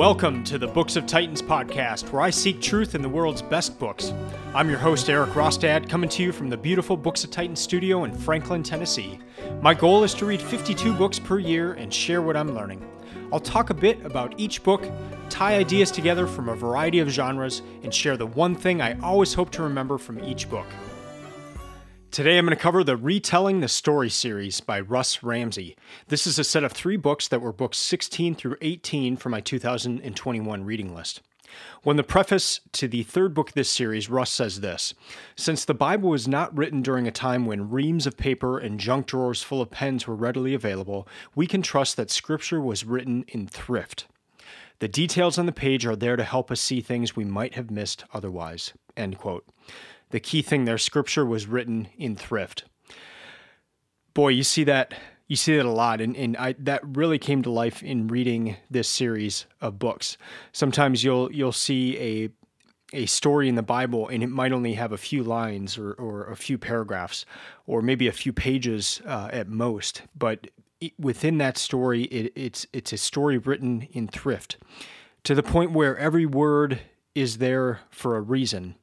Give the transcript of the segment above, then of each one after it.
Welcome to the Books of Titans podcast, where I seek truth in the world's best books. I'm your host, Eric Rostad, coming to you from the beautiful Books of Titans studio in Franklin, Tennessee. My goal is to read 52 books per year and share what I'm learning. I'll talk a bit about each book, tie ideas together from a variety of genres, and share the one thing I always hope to remember from each book. Today I'm going to cover the Retelling the Story series by Russ Ramsey. This is a set of three books that were books 16 through 18 for my 2021 reading list. When the preface to the third book of this series, Russ says this Since the Bible was not written during a time when reams of paper and junk drawers full of pens were readily available, we can trust that Scripture was written in thrift. The details on the page are there to help us see things we might have missed otherwise. End quote the key thing there scripture was written in thrift. Boy you see that you see that a lot and, and I, that really came to life in reading this series of books. Sometimes you'll you'll see a a story in the Bible and it might only have a few lines or, or a few paragraphs or maybe a few pages uh, at most, but it, within that story, it, it's it's a story written in thrift to the point where every word is there for a reason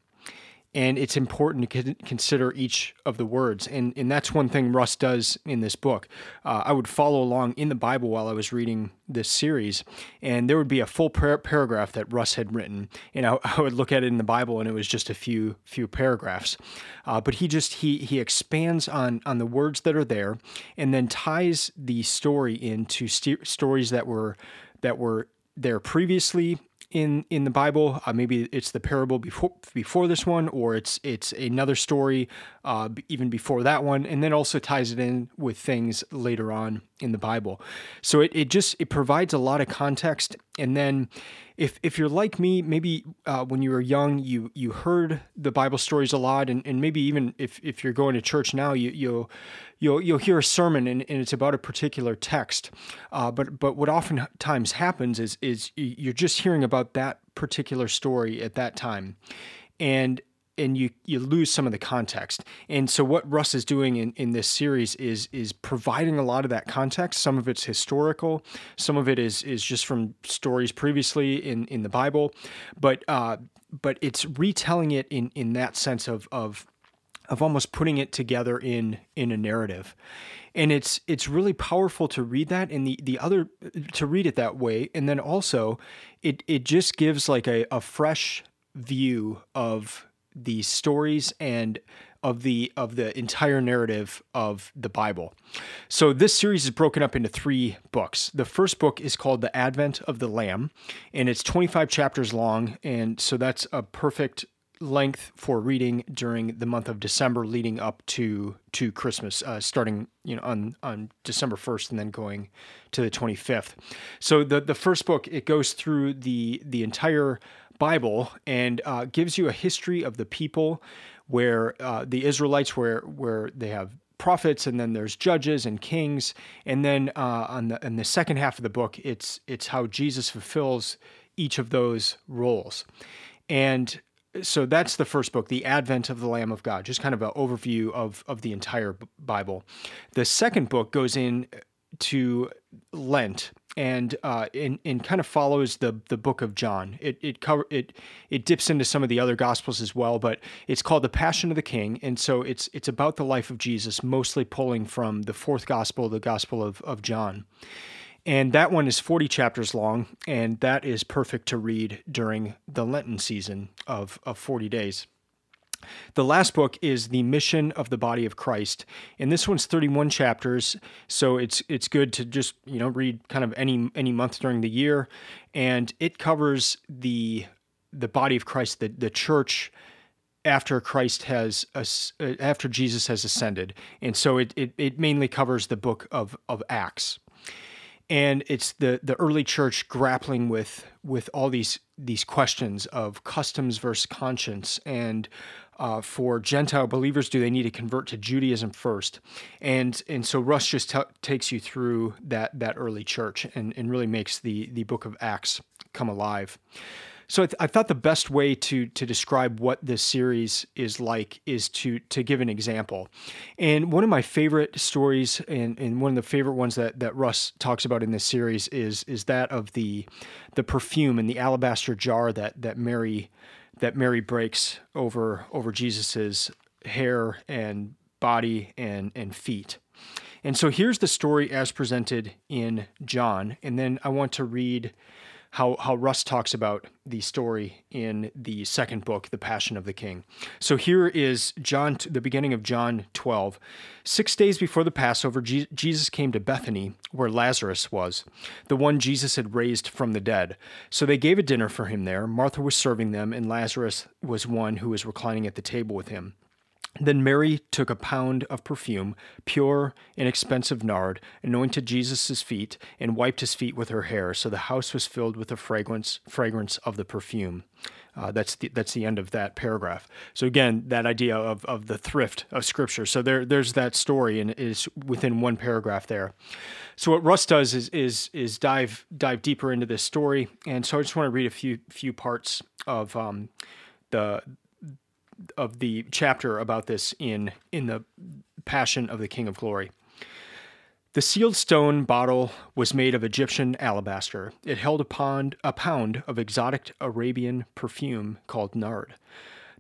and it's important to consider each of the words and and that's one thing Russ does in this book. Uh, I would follow along in the Bible while I was reading this series and there would be a full par- paragraph that Russ had written and I, I, would look at it in the Bible and it was just a few few paragraphs. Uh, but he just he he expands on on the words that are there and then ties the story into st- stories that were that were there previously in in the Bible. Uh, maybe it's the parable before before this one, or it's it's another story uh, even before that one, and then also ties it in with things later on in the Bible. So it, it just it provides a lot of context, and then if if you're like me, maybe uh, when you were young, you you heard the Bible stories a lot, and, and maybe even if, if you're going to church now, you you'll you'll you'll hear a sermon and, and it's about a particular text. Uh, but but what oftentimes happens is is you're just hearing about that particular story at that time, and and you you lose some of the context. And so what Russ is doing in, in this series is is providing a lot of that context. Some of it's historical, some of it is is just from stories previously in, in the Bible, but uh, but it's retelling it in in that sense of of of almost putting it together in in a narrative and it's it's really powerful to read that and the the other to read it that way and then also it it just gives like a, a fresh view of the stories and of the of the entire narrative of the Bible. So this series is broken up into 3 books. The first book is called The Advent of the Lamb and it's 25 chapters long and so that's a perfect length for reading during the month of December leading up to to Christmas uh, starting you know on on December 1st and then going to the 25th. So the the first book it goes through the the entire Bible and uh, gives you a history of the people where uh, the Israelites, where where they have prophets and then there's judges and kings, and then uh, on the in the second half of the book, it's it's how Jesus fulfills each of those roles, and so that's the first book, the Advent of the Lamb of God, just kind of an overview of of the entire Bible. The second book goes in to Lent and uh, and, and kind of follows the the book of John. It it cover it it dips into some of the other gospels as well, but it's called the Passion of the King, and so it's it's about the life of Jesus, mostly pulling from the fourth gospel, the Gospel of of John. And that one is 40 chapters long, and that is perfect to read during the Lenten season of, of 40 days. The last book is The Mission of the Body of Christ, and this one's 31 chapters, so it's it's good to just, you know, read kind of any any month during the year, and it covers the the body of Christ, the the church after Christ has uh, after Jesus has ascended. And so it, it it mainly covers the book of of Acts and it's the the early church grappling with with all these these questions of customs versus conscience and uh, for Gentile believers, do they need to convert to Judaism first? And and so Russ just t- takes you through that that early church and, and really makes the the book of Acts come alive. So I, th- I, thought the best way to to describe what this series is like is to to give an example. And one of my favorite stories and, and one of the favorite ones that, that Russ talks about in this series is is that of the the perfume in the alabaster jar that that Mary that Mary breaks over over Jesus's hair and body and and feet. And so here's the story as presented in John, and then I want to read how, how Russ talks about the story in the second book, The Passion of the King. So here is John, the beginning of John 12. Six days before the Passover, Jesus came to Bethany, where Lazarus was, the one Jesus had raised from the dead. So they gave a dinner for him there. Martha was serving them, and Lazarus was one who was reclining at the table with him. Then Mary took a pound of perfume, pure, inexpensive nard, anointed Jesus' feet, and wiped his feet with her hair, so the house was filled with the fragrance fragrance of the perfume. Uh, that's the that's the end of that paragraph. So again, that idea of, of the thrift of Scripture. So there there's that story, and is within one paragraph there. So what Russ does is is is dive dive deeper into this story, and so I just want to read a few few parts of um, the of the chapter about this in in the Passion of the King of Glory. The sealed stone bottle was made of Egyptian alabaster. It held a pound, a pound of exotic Arabian perfume called nard.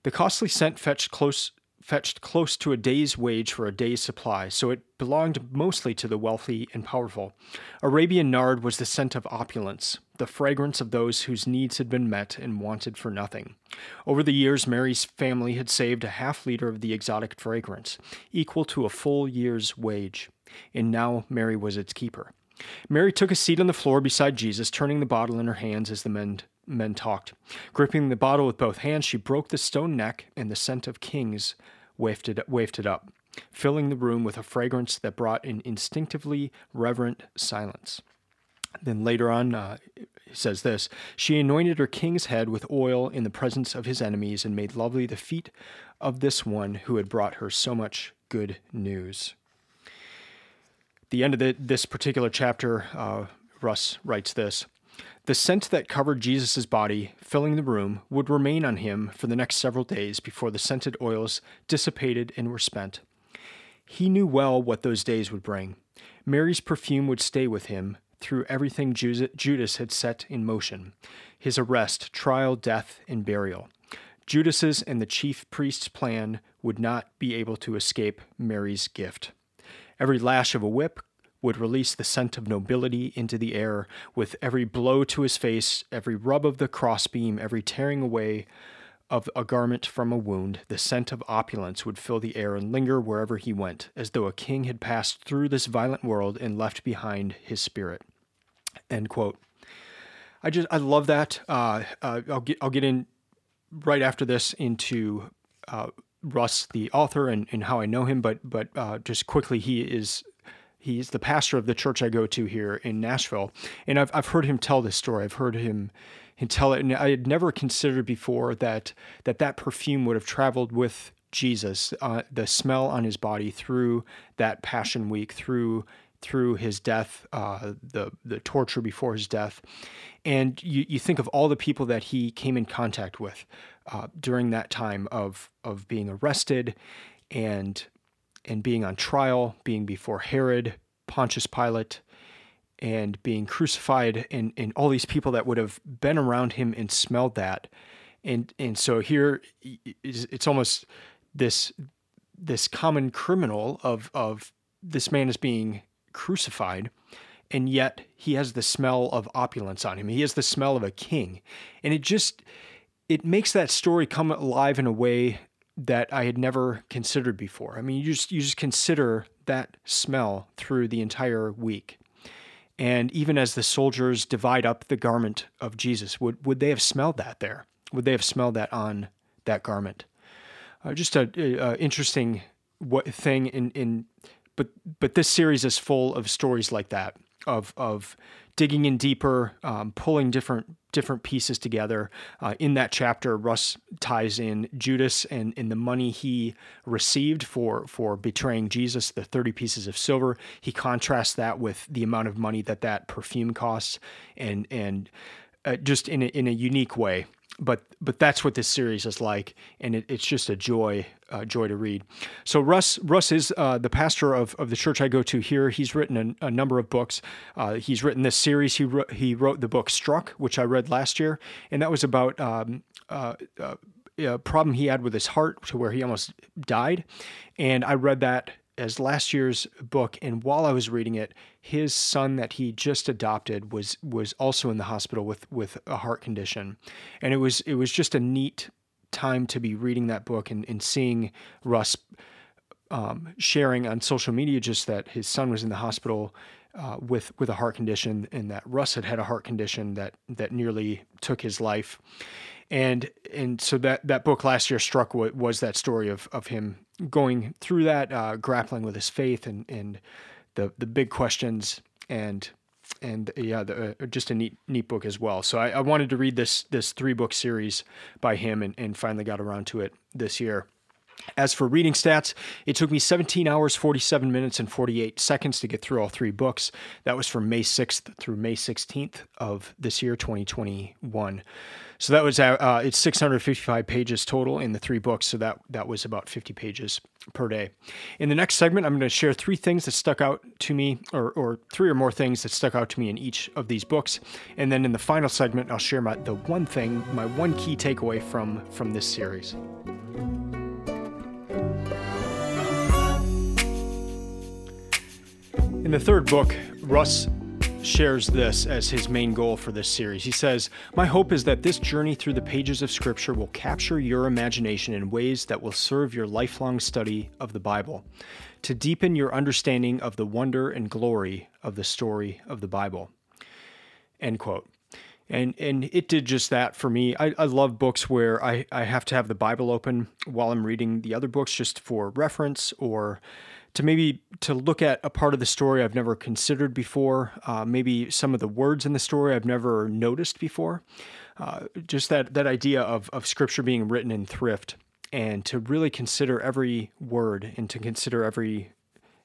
The costly scent fetched close fetched close to a day's wage for a day's supply, so it belonged mostly to the wealthy and powerful. Arabian nard was the scent of opulence, the fragrance of those whose needs had been met and wanted for nothing. Over the years, Mary's family had saved a half liter of the exotic fragrance, equal to a full year's wage, and now Mary was its keeper. Mary took a seat on the floor beside Jesus, turning the bottle in her hands as the men men talked. Gripping the bottle with both hands, she broke the stone neck, and the scent of kings wafted, wafted up, filling the room with a fragrance that brought an instinctively reverent silence. Then later on, uh, he says this She anointed her king's head with oil in the presence of his enemies and made lovely the feet of this one who had brought her so much good news. The end of the, this particular chapter, uh, Russ writes this the scent that covered Jesus' body, filling the room, would remain on him for the next several days before the scented oils dissipated and were spent. He knew well what those days would bring. Mary's perfume would stay with him through everything Judas had set in motion his arrest, trial, death, and burial. Judas's and the chief priest's plan would not be able to escape Mary's gift. Every lash of a whip would release the scent of nobility into the air with every blow to his face, every rub of the crossbeam, every tearing away of a garment from a wound, the scent of opulence would fill the air and linger wherever he went, as though a king had passed through this violent world and left behind his spirit. End quote. I just I love that. Uh, uh, I'll get I'll get in right after this into uh, Russ, the author, and, and how I know him. But but uh, just quickly, he is He's the pastor of the church I go to here in Nashville, and I've I've heard him tell this story. I've heard him, him tell it, and I had never considered before that that that perfume would have traveled with Jesus, uh, the smell on his body through that Passion Week, through through his death, uh, the the torture before his death, and you, you think of all the people that he came in contact with uh, during that time of of being arrested and and being on trial, being before Herod, Pontius Pilate, and being crucified, and, and all these people that would have been around him and smelled that. And, and so here it's almost this, this common criminal of, of this man is being crucified, and yet he has the smell of opulence on him. He has the smell of a king. And it just, it makes that story come alive in a way that I had never considered before. I mean, you just you just consider that smell through the entire week. And even as the soldiers divide up the garment of Jesus, would, would they have smelled that there? Would they have smelled that on that garment? Uh, just a, a, interesting what thing in, in but but this series is full of stories like that of of digging in deeper, um, pulling different different pieces together. Uh, in that chapter, Russ ties in Judas and, and the money he received for for betraying Jesus, the thirty pieces of silver. He contrasts that with the amount of money that that perfume costs, and and uh, just in a, in a unique way. But but that's what this series is like, and it, it's just a joy uh, joy to read. So Russ Russ is uh, the pastor of, of the church I go to here. He's written a, a number of books. Uh, he's written this series. He wrote, he wrote the book Struck, which I read last year, and that was about. Um, uh, uh, a problem he had with his heart to where he almost died. And I read that as last year's book. And while I was reading it, his son that he just adopted was was also in the hospital with with a heart condition. And it was it was just a neat time to be reading that book and, and seeing Russ um, sharing on social media just that his son was in the hospital uh, with with a heart condition and that Russ had had a heart condition that that nearly took his life and and so that that book last year struck what was that story of of him going through that uh, grappling with his faith and and the the big questions and and yeah, the, uh, just a neat neat book as well. So I, I, wanted to read this this three book series by him and, and finally got around to it this year. As for reading stats, it took me 17 hours, 47 minutes, and 48 seconds to get through all three books. That was from May 6th through May 16th of this year, 2021. So that was uh, uh, it's 655 pages total in the three books. So that that was about 50 pages per day. In the next segment, I'm going to share three things that stuck out to me, or, or three or more things that stuck out to me in each of these books. And then in the final segment, I'll share my the one thing, my one key takeaway from from this series. In the third book, Russ shares this as his main goal for this series. He says, My hope is that this journey through the pages of Scripture will capture your imagination in ways that will serve your lifelong study of the Bible, to deepen your understanding of the wonder and glory of the story of the Bible. End quote. And and it did just that for me. I, I love books where I, I have to have the Bible open while I'm reading the other books just for reference or to maybe to look at a part of the story I've never considered before, uh, maybe some of the words in the story I've never noticed before. Uh, just that that idea of of scripture being written in thrift and to really consider every word and to consider every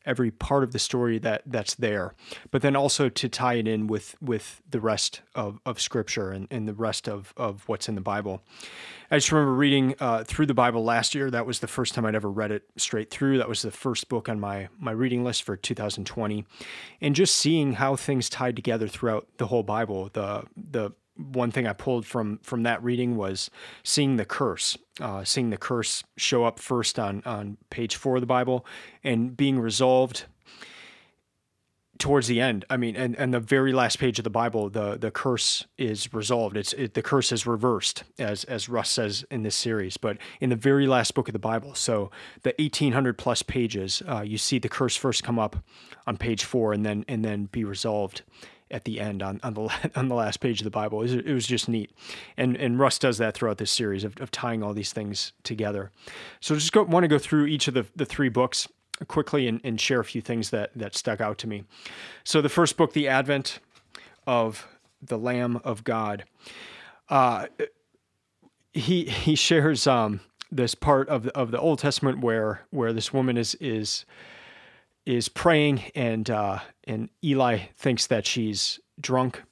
every part of the story that that's there, but then also to tie it in with with the rest of, of Scripture and, and the rest of, of what's in the Bible. I just remember reading uh, through the Bible last year. That was the first time I'd ever read it straight through. That was the first book on my my reading list for 2020, and just seeing how things tied together throughout the whole Bible. The the one thing I pulled from from that reading was seeing the curse, uh, seeing the curse show up first on on page four of the Bible, and being resolved towards the end. I mean, and, and the very last page of the Bible, the the curse is resolved. It's it, the curse is reversed, as as Russ says in this series. But in the very last book of the Bible, so the eighteen hundred plus pages, uh, you see the curse first come up on page four, and then and then be resolved at the end on, on the on the last page of the Bible. It was, it was just neat, and and Russ does that throughout this series of, of tying all these things together. So just go, want to go through each of the the three books quickly and, and share a few things that that stuck out to me. So the first book, The Advent of the Lamb of God. Uh, he he shares um, this part of the, of the Old Testament where where this woman is is is praying and uh, and Eli thinks that she's drunk,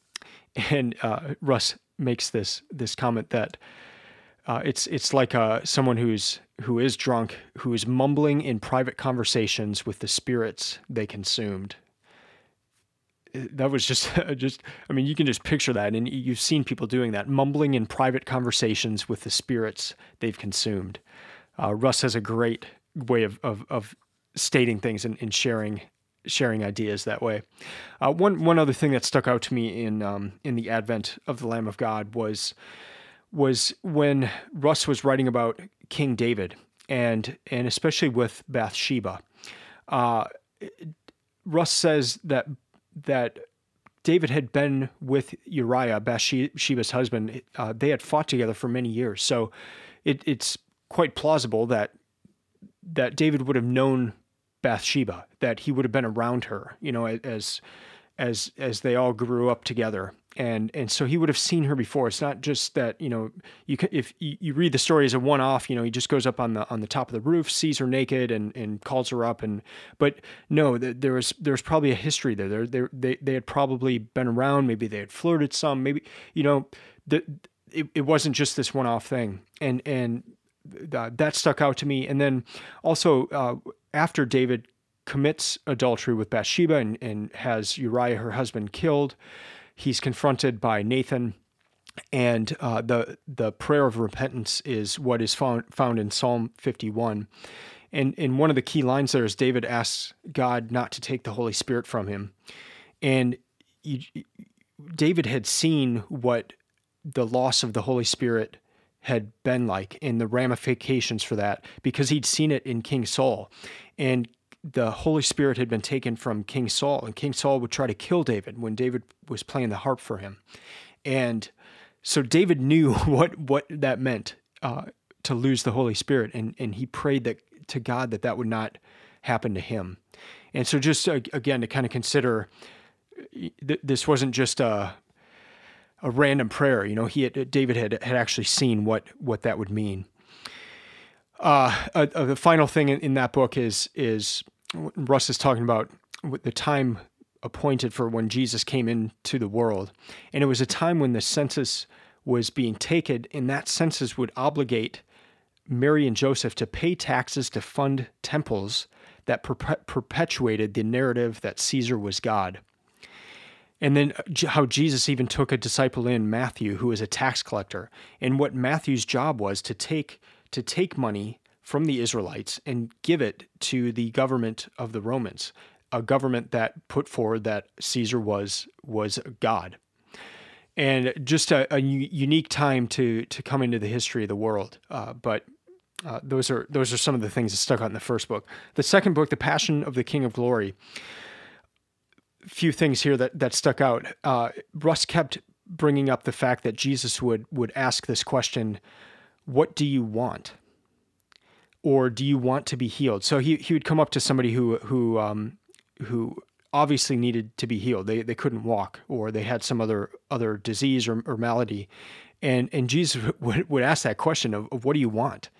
and uh, Russ makes this this comment that uh, it's it's like uh, someone who's who is drunk who is mumbling in private conversations with the spirits they consumed. That was just just I mean you can just picture that and you've seen people doing that mumbling in private conversations with the spirits they've consumed. Uh, Russ has a great way of of, of stating things and, and sharing sharing ideas that way. Uh, one one other thing that stuck out to me in um, in the advent of the Lamb of God was was when Russ was writing about King David and and especially with Bathsheba. Uh, Russ says that that David had been with Uriah, Bathsheba's husband. Uh, they had fought together for many years, so it, it's quite plausible that that David would have known Bathsheba, that he would have been around her, you know, as as as they all grew up together. And and so he would have seen her before. It's not just that you know you can, if you, read the story as a one off, you know he just goes up on the on the top of the roof, sees her naked, and and calls her up. And but no, there was there was probably a history there. They they they had probably been around. Maybe they had flirted some. Maybe you know the it, it wasn't just this one-off thing, and and uh, that stuck out to me. And then also uh, after David commits adultery with Bathsheba and, and has Uriah, her husband, killed, he's confronted by Nathan. And uh, the the prayer of repentance is what is found found in Psalm 51. And, and one of the key lines there is David asks God not to take the Holy Spirit from him. And you, David had seen what the loss of the Holy Spirit had been like and the ramifications for that because he'd seen it in King Saul. And the Holy Spirit had been taken from King Saul, and King Saul would try to kill David when David was playing the harp for him. And so David knew what, what that meant uh, to lose the Holy Spirit, and, and he prayed that to God that that would not happen to him. And so, just uh, again, to kind of consider th- this wasn't just a a random prayer. You know, he had, David had had actually seen what what that would mean. Uh, uh, uh, the final thing in, in, that book is is Russ is talking about the time appointed for when Jesus came into the world, and it was a time when the census was being taken, and that census would obligate Mary and Joseph to pay taxes to fund temples that perpetuated the narrative that Caesar was God. And then uh, how Jesus even took a disciple in, Matthew, who was a tax collector. And what Matthew's job was to take to take money from the Israelites and give it to the government of the Romans, a government that put forward that Caesar was was God. And just a, a unique time to to come into the history of the world. Uh, but uh, those are those are some of the things that stuck out in the first book. The second book, The Passion of the King of Glory few things here that that stuck out. Uh, Russ kept bringing up the fact that Jesus would would ask this question, "What do you want?" Or do you want to be healed? So he he would come up to somebody who who um, who obviously needed to be healed. They they couldn't walk, or they had some other other disease or, or malady, and and Jesus would, would ask that question of, of what do you want,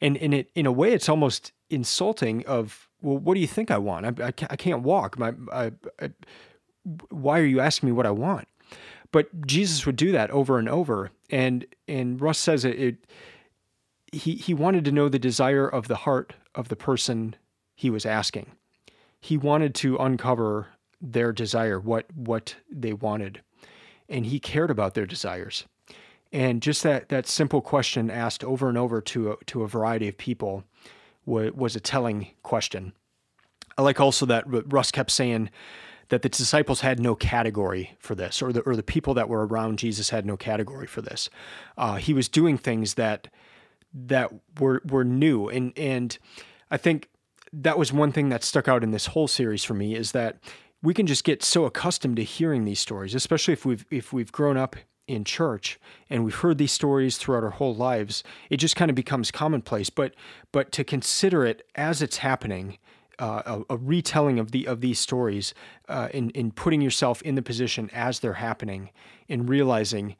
and and it in a way it's almost insulting of well, what do you think I want? I, I, I can't walk. My, I, I, why are you asking me what I want? But Jesus would do that over and over. And, and Russ says it, it he, he wanted to know the desire of the heart of the person he was asking. He wanted to uncover their desire, what, what they wanted. And he cared about their desires. And just that, that simple question asked over and over to a, to a variety of people was a telling question. I like also that Russ kept saying that the disciples had no category for this, or the or the people that were around Jesus had no category for this. Uh, he was doing things that that were were new, and and I think that was one thing that stuck out in this whole series for me is that we can just get so accustomed to hearing these stories, especially if we've if we've grown up in church and we've heard these stories throughout our whole lives it just kind of becomes commonplace. But but to consider it as it's happening uh, a, a, retelling of the of these stories uh, in in putting yourself in the position as they're happening and realizing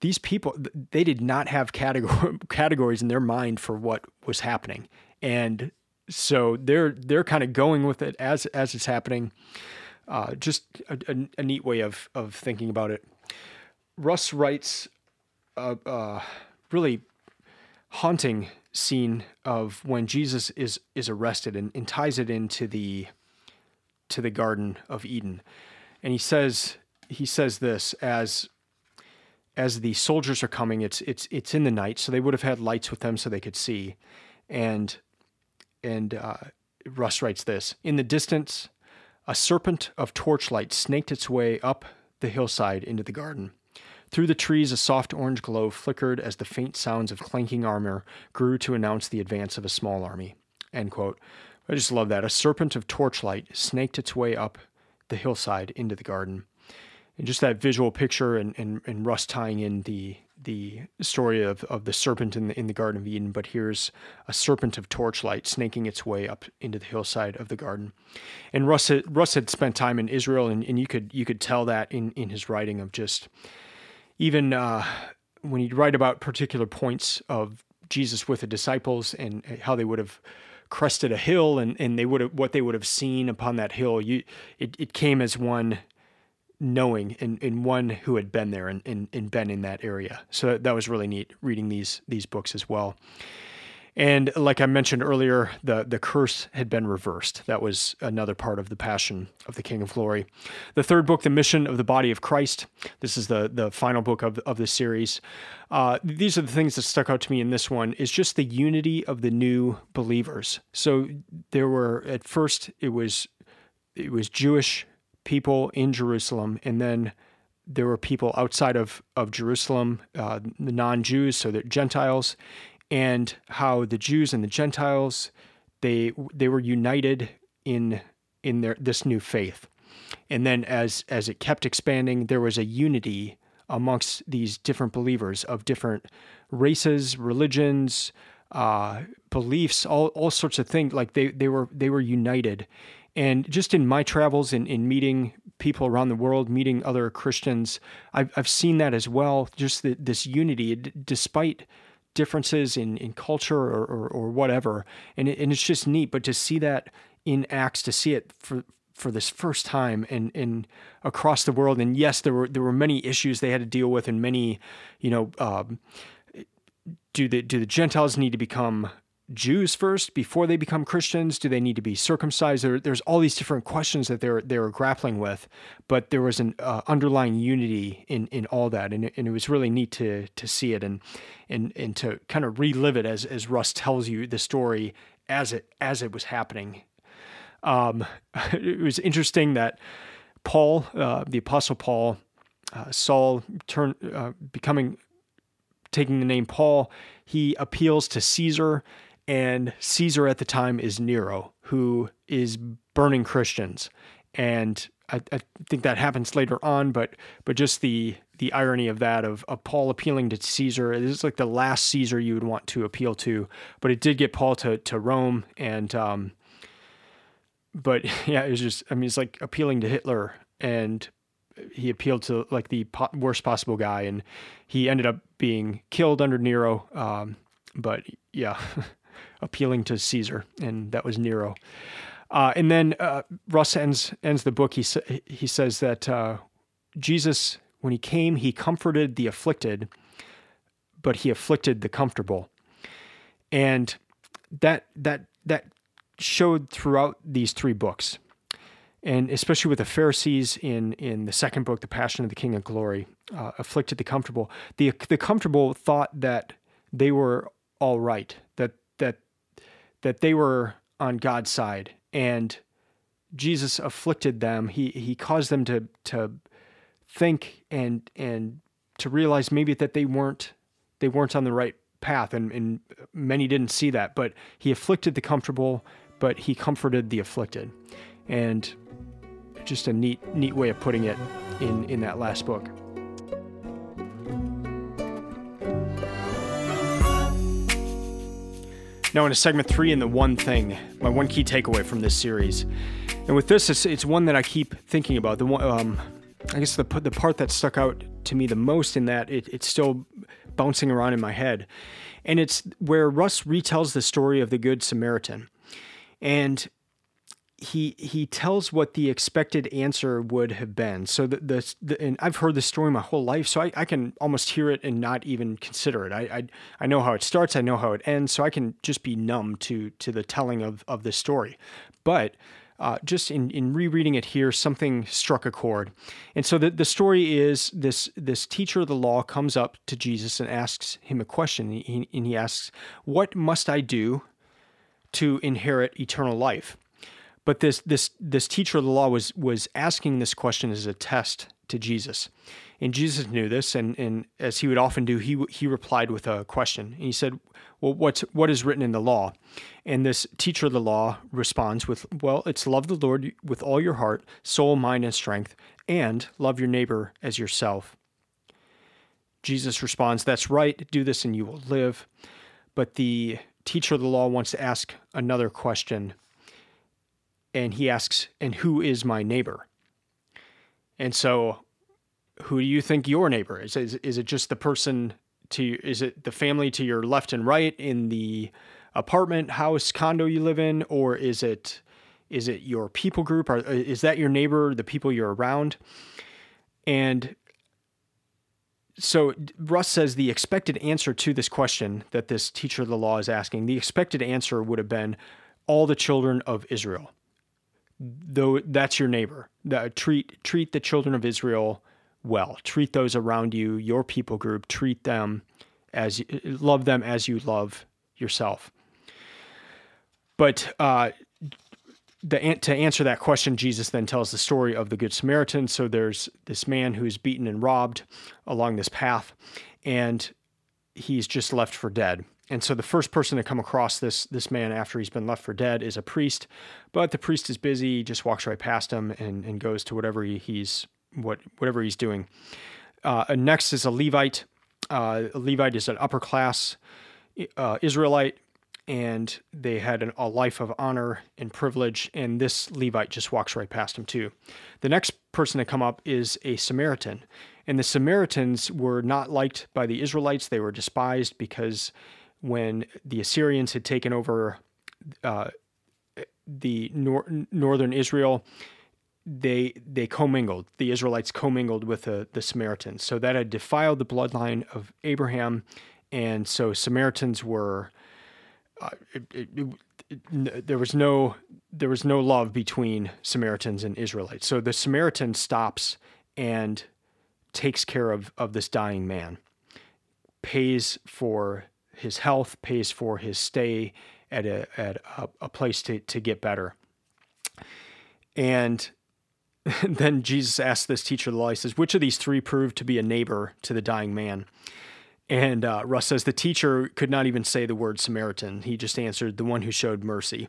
these people they did not have category, categories in their mind for what was happening. And so they're they're kind of going with it as as it's happening. Uh, just a, a, a neat way of of thinking about it Russ writes a, really haunting scene of when Jesus is is arrested and, and ties it into the to the Garden of Eden. And he says he says this as as the soldiers are coming, it's it's it's in the night, so they would have had lights with them so they could see. And and uh, Russ writes this in the distance, a serpent of torchlight snaked its way up the hillside into the garden. Through the trees, a soft orange glow flickered as the faint sounds of clanking armor grew to announce the advance of a small army. I just love that. A serpent of torchlight snaked its way up the hillside into the garden. And just that visual picture and, and, and Russ tying in the the story of, of the serpent in the, in the Garden of Eden, but here's a serpent of torchlight snaking its way up into the hillside of the garden. And Russ had, Russ had spent time in Israel, and, and you could you could tell that in, in his writing of just even uh, when he'd write about particular points of Jesus with the disciples and how they would have crested a hill and, and they would have what they would have seen upon that hill, you it, it came as one knowing and, and one who had been there and, and, and been in that area. So that was really neat reading these these books as well. And like I mentioned earlier, the, the curse had been reversed. That was another part of the passion of the King of Glory. The third book, The Mission of the Body of Christ. This is the, the final book of, of the series. Uh, these are the things that stuck out to me in this one is just the unity of the new believers. So there were at first it was it was Jewish people in Jerusalem, and then there were people outside of, of Jerusalem, uh, the non Jews, so that Gentiles, and how the Jews and the Gentiles they they were united in in their this new faith. And then as as it kept expanding, there was a unity amongst these different believers of different races, religions, uh, beliefs, all, all sorts of things. Like they, they were they were united. And just in my travels in, in meeting people around the world, meeting other Christians, I've, I've seen that as well. Just the, this unity, despite differences in, in culture or, or, or whatever. And, it, and it's just neat. But to see that in Acts, to see it for for this first time and and across the world. And yes, there were there were many issues they had to deal with, and many, you know, um, do the do the Gentiles need to become Jews first before they become Christians? Do they need to be circumcised? There, there's all these different questions that they're they were grappling with, but there was an uh, underlying unity in in all that, and it, and it was really neat to to see it and and and to kind of relive it as as Russ tells you the story as it as it was happening. Um, it was interesting that Paul, uh, the Apostle Paul, uh, Saul, turn uh, becoming taking the name Paul, he appeals to Caesar and Caesar at the time is Nero, who is burning Christians. And I, I, think that happens later on, but but just the the irony of that of, of Paul appealing to Caesar. This is like the last Caesar you would want to appeal to, but it did get Paul to to Rome, and um, but yeah, it was just I mean it's like appealing to Hitler, and he appealed to like the po- worst possible guy, and he ended up being killed under Nero. Um, but yeah. appealing to Caesar, and that was Nero. Uh, and then uh, Russ ends ends the book. He he says that uh, Jesus, when he came, he comforted the afflicted, but he afflicted the comfortable, and that that that showed throughout these three books, and especially with the Pharisees in in the second book, the Passion of the King of Glory, uh, afflicted the comfortable. The the comfortable thought that they were all right, that that they were on God's side. And Jesus afflicted them. He he caused them to to think and and to realize maybe that they weren't they weren't on the right path. And, and many didn't see that but he afflicted the comfortable but he comforted the afflicted. And just a neat neat way of putting it in in that last book Now, in a segment three, in the one thing, my one key takeaway from this series, and with this, it's, it's one that I keep thinking about. The one, um, I guess the the part that stuck out to me the most in that it, it's still bouncing around in my head, and it's where Russ retells the story of the Good Samaritan, and he he tells what the expected answer would have been. So the, the, the and I've heard this story my whole life, so I, I can almost hear it and not even consider it. I, I I know how it starts, I know how it ends, so I can just be numb to to the telling of of this story. But uh, just in, in rereading it here, something struck a chord. And so the, the story is this this teacher of the law comes up to Jesus and asks him a question. He, and he asks, What must I do to inherit eternal life? But this this this teacher of the law was was asking this question as a test to Jesus. And Jesus knew this, and, and as he would often do, he he replied with a question. And he said, Well, what's what is written in the law? And this teacher of the law responds with, Well, it's love the Lord with all your heart, soul, mind, and strength, and love your neighbor as yourself. Jesus responds, That's right, do this and you will live. But the teacher of the law wants to ask another question and he asks, "And who is my neighbor?" And so, who do you think your neighbor is? Is, is it just the person to? Is it the family to your left and right in the apartment, house, condo you live in, or is it is it your people group? Or is that your neighbor, the people you're around? And so Russ says the expected answer to this question that this teacher of the law is asking, the expected answer would have been all the children of Israel. Though that's your neighbor. The, treat treat the children of Israel well. Treat those around you, your people group. Treat them as love them as you love yourself. But uh, the, to answer that question, Jesus then tells the story of the Good Samaritan. So there's this man who's beaten and robbed along this path, and he's just left for dead. And so the first person to come across this this man after he's been left for dead is a priest, but the priest is busy, just walks right past him and, and goes to whatever he, he's what whatever he's doing. Uh, next is a Levite. Uh, a Levite is an upper class uh, Israelite and they had an, a life of honor and privilege. And this Levite just walks right past him, too. The next person to come up is a Samaritan. And the Samaritans were not liked by the Israelites, they were despised because when the Assyrians had taken over uh, the nor- northern Israel, they they commingled. The Israelites commingled with the, the Samaritans, so that had defiled the bloodline of Abraham, and so Samaritans were uh, it, it, it, there was no there was no love between Samaritans and Israelites. So the Samaritan stops and takes care of of this dying man, pays for his health, pays for his stay at a at a, a place to to get better. And then Jesus asks this teacher of the law, he says, Which of these three proved to be a neighbor to the dying man? And uh, Russ says the teacher could not even say the word Samaritan. He just answered the one who showed mercy.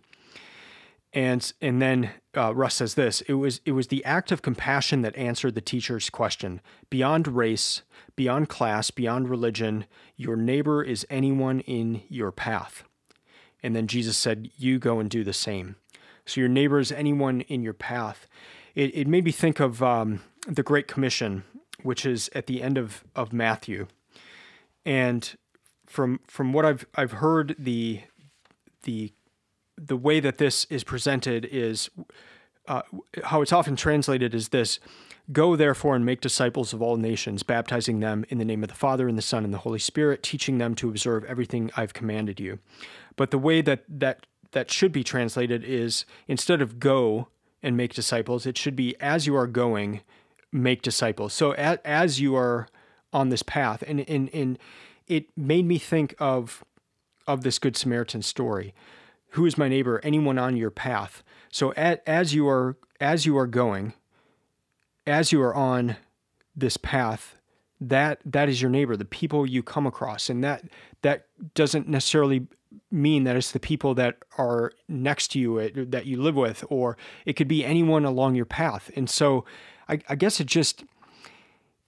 And and then uh, Russ says this: it was it was the act of compassion that answered the teacher's question. Beyond race, beyond class, beyond religion, your neighbor is anyone in your path. And then Jesus said, "You go and do the same." So your neighbor is anyone in your path. It, it made me think of um, the Great Commission, which is at the end of of Matthew and from from what I've I've heard the the the way that this is presented is uh, how it's often translated is this Go therefore and make disciples of all nations, baptizing them in the name of the Father and the Son and the Holy Spirit, teaching them to observe everything I've commanded you. But the way that that that should be translated is instead of go and make disciples, it should be as you are going, make disciples. So as, as you are on this path. And, and, and it made me think of, of this Good Samaritan story. Who is my neighbor? Anyone on your path. So at, as you are as you are going, as you are on this path, that that is your neighbor, the people you come across, and that that doesn't necessarily mean that it's the people that are next to you that you live with, or it could be anyone along your path. And so, I, I guess it just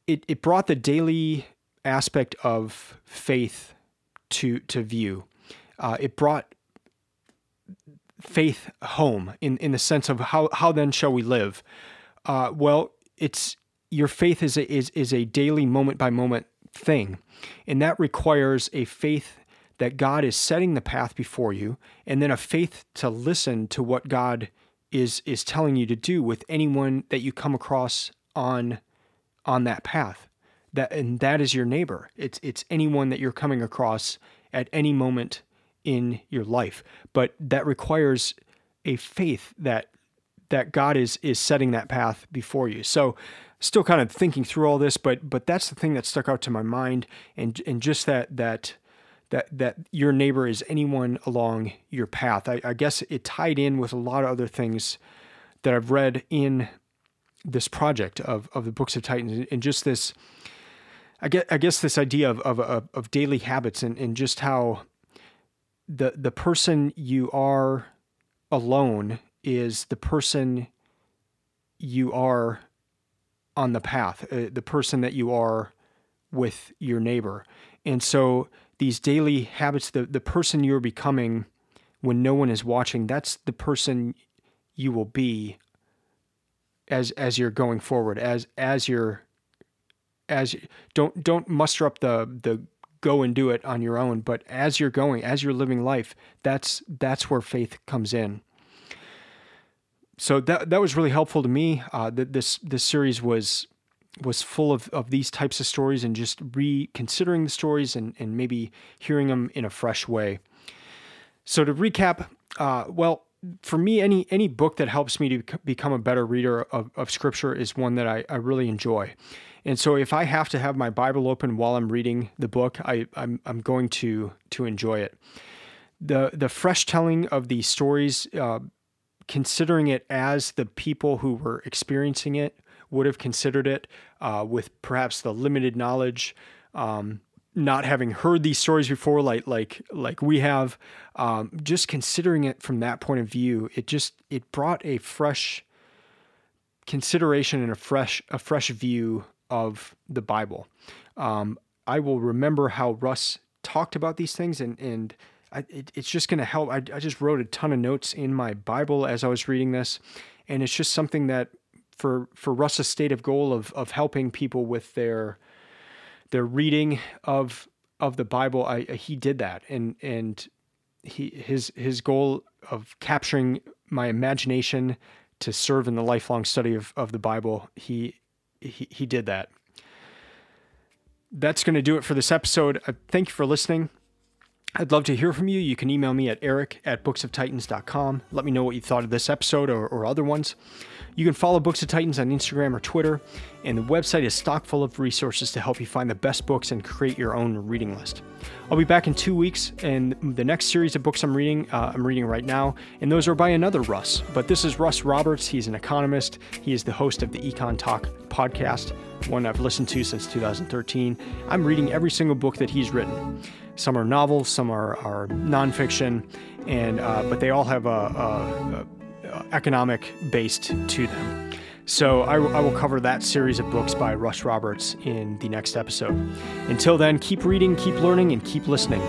it, it brought the daily aspect of faith to to view. Uh, it brought faith home in, in the sense of how, how then shall we live? Uh, well, it's your faith is a, is is a daily moment by moment thing, and that requires a faith that God is setting the path before you, and then a faith to listen to what God is is telling you to do with anyone that you come across on on that path. That and that is your neighbor. It's it's anyone that you're coming across at any moment in your life. But that requires a faith that that God is is setting that path before you. So still kind of thinking through all this, but but that's the thing that stuck out to my mind and and just that that that that your neighbor is anyone along your path. I, I guess it tied in with a lot of other things that I've read in this project of of the books of Titans and just this I guess, I guess this idea of, of, of daily habits and, and just how the the person you are alone is the person you are on the path, uh, the person that you are with your neighbor. And so these daily habits, the, the person you're becoming when no one is watching, that's the person you will be as as you're going forward as as you're as don't don't muster up the the go and do it on your own but as you're going as you're living life that's that's where faith comes in so that that was really helpful to me uh, that this this series was was full of, of these types of stories and just reconsidering the stories and, and maybe hearing them in a fresh way. So to recap, uh, well, for me, any any book that helps me to become a better reader of, of Scripture is one that I, I really enjoy. And so, if I have to have my Bible open while I'm reading the book, I, I'm I'm going to to enjoy it. the The fresh telling of these stories, uh, considering it as the people who were experiencing it would have considered it, uh, with perhaps the limited knowledge. Um, not having heard these stories before, like like like we have, um, just considering it from that point of view, it just it brought a fresh consideration and a fresh a fresh view of the Bible. Um, I will remember how Russ talked about these things, and and I, it, it's just going to help. I, I just wrote a ton of notes in my Bible as I was reading this, and it's just something that for for Russ's stated goal of of helping people with their their reading of of the Bible, I, he did that, and and he his his goal of capturing my imagination to serve in the lifelong study of, of the Bible, he he, he did that. That's going to do it for this episode. Uh, thank you for listening. I'd love to hear from you. You can email me at eric at booksoftitans.com. Let me know what you thought of this episode or, or other ones. You can follow Books of Titans on Instagram or Twitter, and the website is stock full of resources to help you find the best books and create your own reading list. I'll be back in two weeks, and the next series of books I'm reading, uh, I'm reading right now, and those are by another Russ. But this is Russ Roberts. He's an economist. He is the host of the Econ Talk podcast, one I've listened to since 2013. I'm reading every single book that he's written. Some are novels, some are, are nonfiction, and uh, but they all have a, a, a economic based to them. So I, I, will cover that series of books by Russ Roberts in the next episode. Until then, keep reading, keep learning, and keep listening.